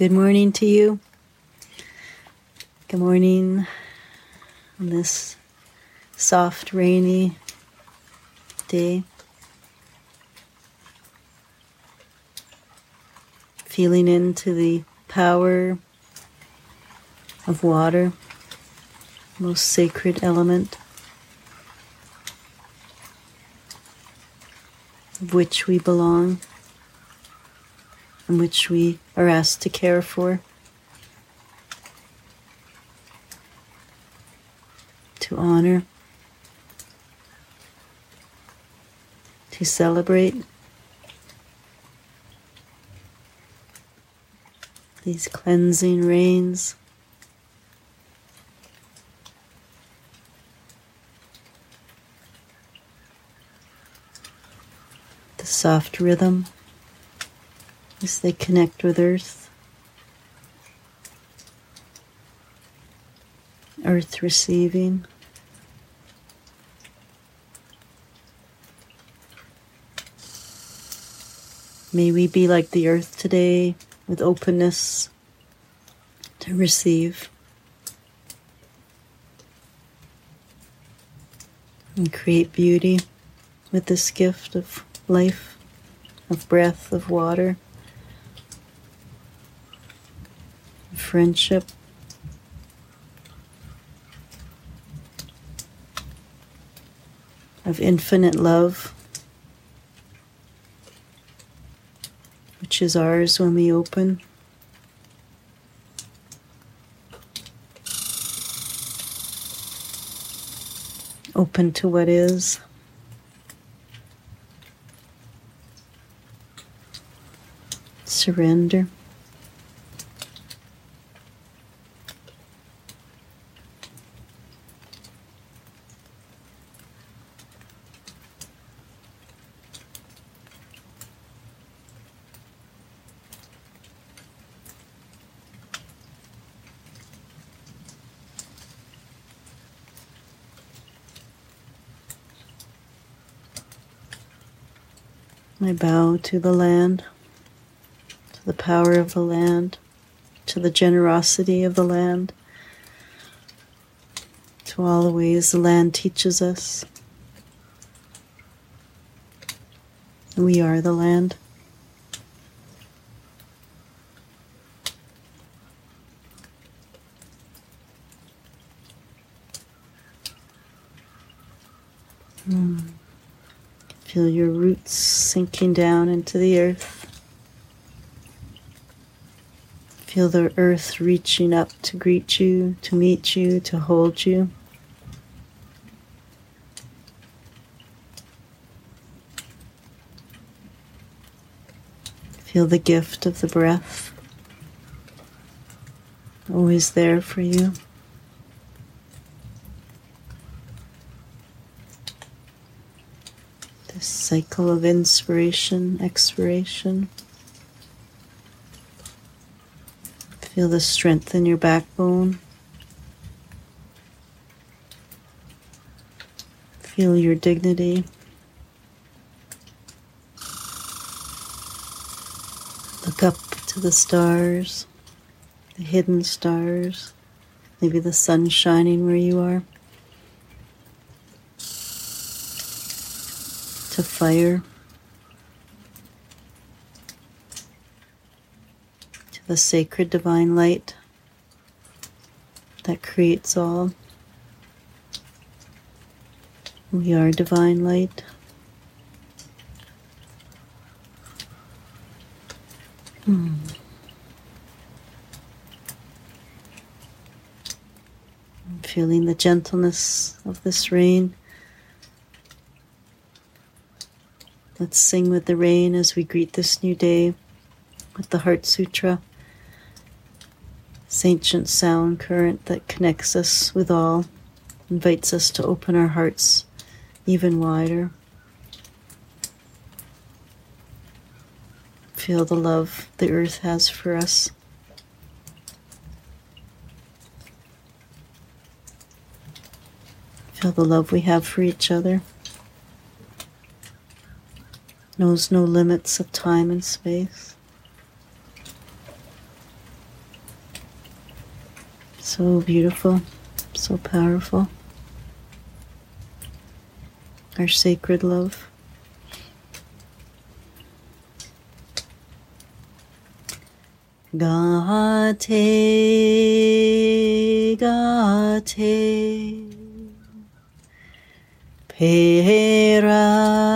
Good morning to you. Good morning on this soft, rainy day. Feeling into the power of water, most sacred element, of which we belong and which we are asked to care for. To honor, to celebrate these cleansing rains. The soft rhythm as they connect with Earth. Earth receiving. May we be like the earth today with openness to receive and create beauty with this gift of life, of breath, of water. Friendship. Of infinite love, which is ours when we open. Open to what is. Surrender. I bow to the land, to the power of the land, to the generosity of the land, to all the ways the land teaches us. We are the land. Mm. Feel your roots sinking down into the earth. Feel the earth reaching up to greet you, to meet you, to hold you. Feel the gift of the breath, always there for you. Cycle of inspiration, expiration. Feel the strength in your backbone. Feel your dignity. Look up to the stars, the hidden stars, maybe the sun shining where you are. To fire, to the sacred divine light that creates all. We are divine light. Hmm. I'm feeling the gentleness of this rain Let's sing with the rain as we greet this new day with the Heart Sutra, this ancient sound current that connects us with all, invites us to open our hearts even wider. Feel the love the earth has for us. Feel the love we have for each other. Knows no limits of time and space. So beautiful, so powerful. Our sacred love. Gate, gate, para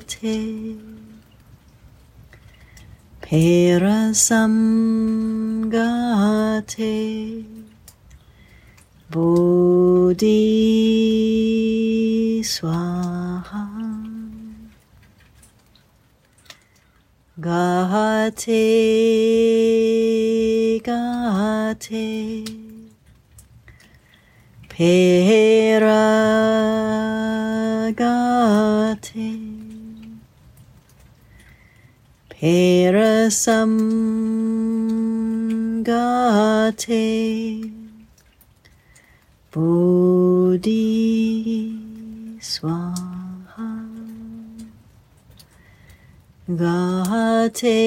gate, parasamgate, bodhi swaha. Gate, gate, para pera sam gate, bodhi swaha. Gate,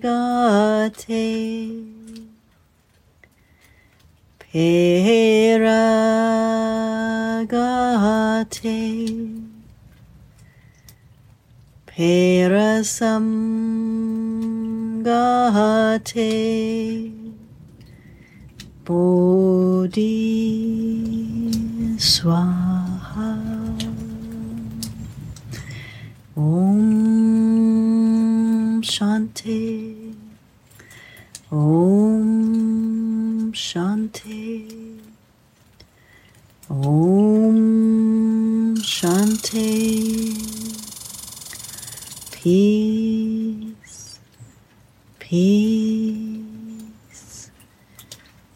gate, pera gate, pera sam gate, bodhi swaha. Om Shanti. Om Shanti. Om Shanti. Peace. Peace.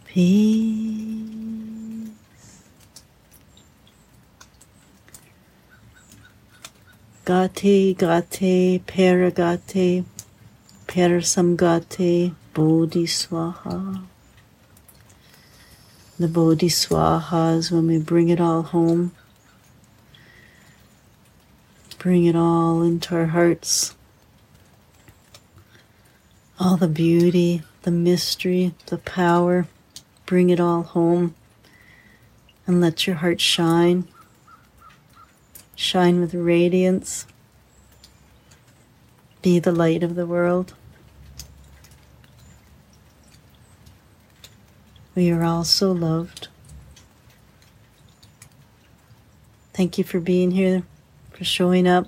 Peace. Gate, gate, paragate, parasamgate, bodhi swaha. The bodhi swaha is when we bring it all home. Bring it all into our hearts. All the beauty, the mystery, the power. Bring it all home. And let your heart shine shine with radiance, be the light of the world. We are all so loved. Thank you for being here, for showing up.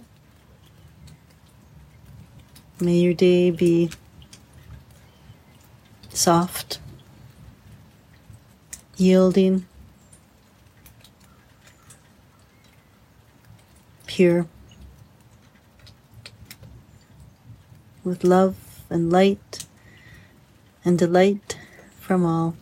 May your day be soft, yielding, pure, with love and light and delight from all.